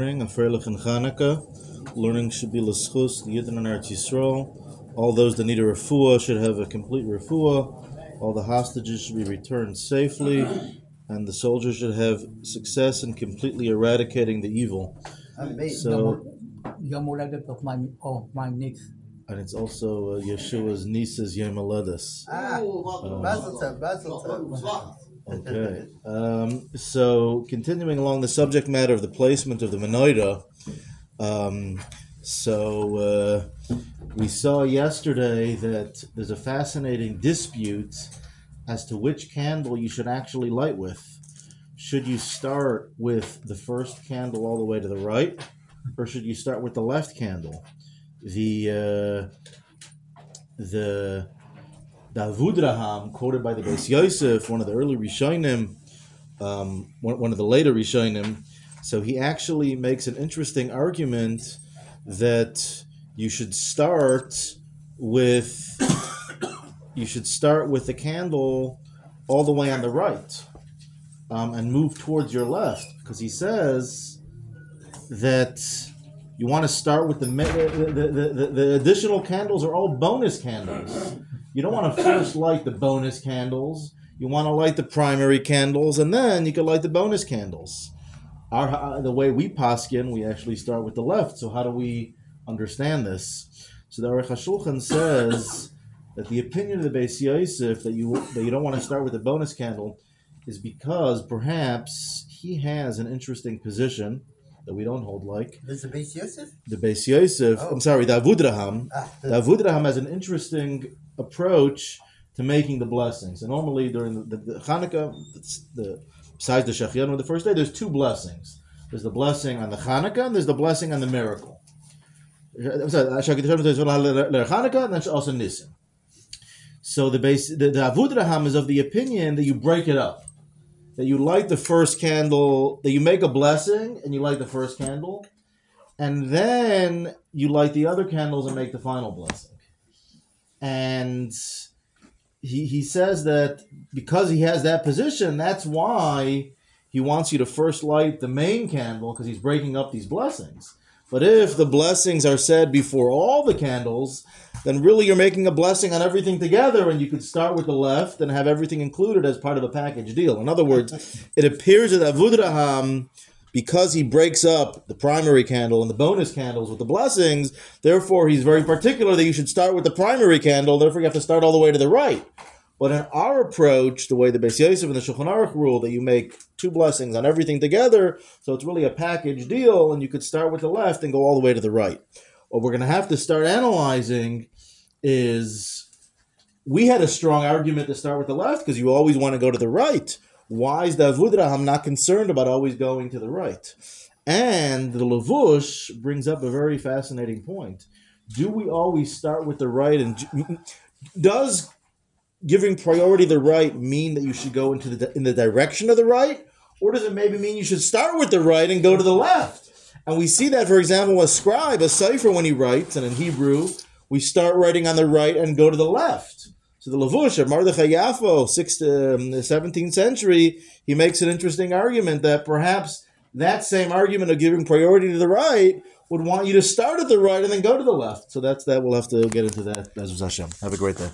Learning of Freilich and Chanukah. Learning should be l'schus, the Yidden and Eretz Yisrael. All those that need a refuah should have a complete refuah. All the hostages should be returned safely, and the soldiers should have success in completely eradicating the evil. So, Yom of my of my niece. and it's also uh, Yeshua's niece's Yom Haledes. Ah, Mazel tov, Mazel tov. Okay. Um, so, continuing along the subject matter of the placement of the menorah, um, so uh, we saw yesterday that there's a fascinating dispute as to which candle you should actually light with. Should you start with the first candle all the way to the right, or should you start with the left candle? The uh, the Avudraham, quoted by the Beis Yosef, one of the early Rishonim, um, one, one of the later Rishonim, so he actually makes an interesting argument that you should start with you should start with the candle all the way on the right um, and move towards your left because he says that you want to start with the, the, the, the, the additional candles are all bonus candles you don't want to first light the bonus candles. You want to light the primary candles, and then you can light the bonus candles. Our uh, the way we paskin, we actually start with the left. So how do we understand this? So the Aruch HaShulchan says that the opinion of the Beis Yosef that you that you don't want to start with the bonus candle is because perhaps he has an interesting position that we don't hold like is Beis Yosef? the Beis Yosef. Oh. I'm sorry, the Avudraham. Ah, the- The Avudraham has an interesting approach to making the blessings. And normally during the, the, the Hanukkah, the, the, besides the Shechyan, the first day, there's two blessings. There's the blessing on the Hanukkah, and there's the blessing on the miracle. I'm sorry, Hanukkah, and then also Nisim. So the base, the, the Avudraham is of the opinion that you break it up. That you light the first candle, that you make a blessing, and you light the first candle, and then you light the other candles and make the final blessing. And he, he says that because he has that position, that's why he wants you to first light the main candle because he's breaking up these blessings. But if the blessings are said before all the candles, then really you're making a blessing on everything together, and you could start with the left and have everything included as part of a package deal. In other words, it appears that Avudraham because he breaks up the primary candle and the bonus candles with the blessings, therefore he's very particular that you should start with the primary candle, therefore you have to start all the way to the right. But in our approach, the way the Beis Yosef and the Shulchan Aruch rule, that you make two blessings on everything together, so it's really a package deal, and you could start with the left and go all the way to the right. What we're going to have to start analyzing is we had a strong argument to start with the left because you always want to go to the right. Why is the Avudraham not concerned about always going to the right? And the Lavush brings up a very fascinating point. Do we always start with the right? And does giving priority the right mean that you should go into the in the direction of the right, or does it maybe mean you should start with the right and go to the left? And we see that, for example, a scribe, a sofer, when he writes, and in Hebrew, we start writing on the right and go to the left. So the Lavush of Mordechai Yafo, um, 17th century, he makes an interesting argument that perhaps that same argument of giving priority to the right would want you to start at the right and then go to the left. So that's that. We'll have to get into that. Hashem. Have a great day.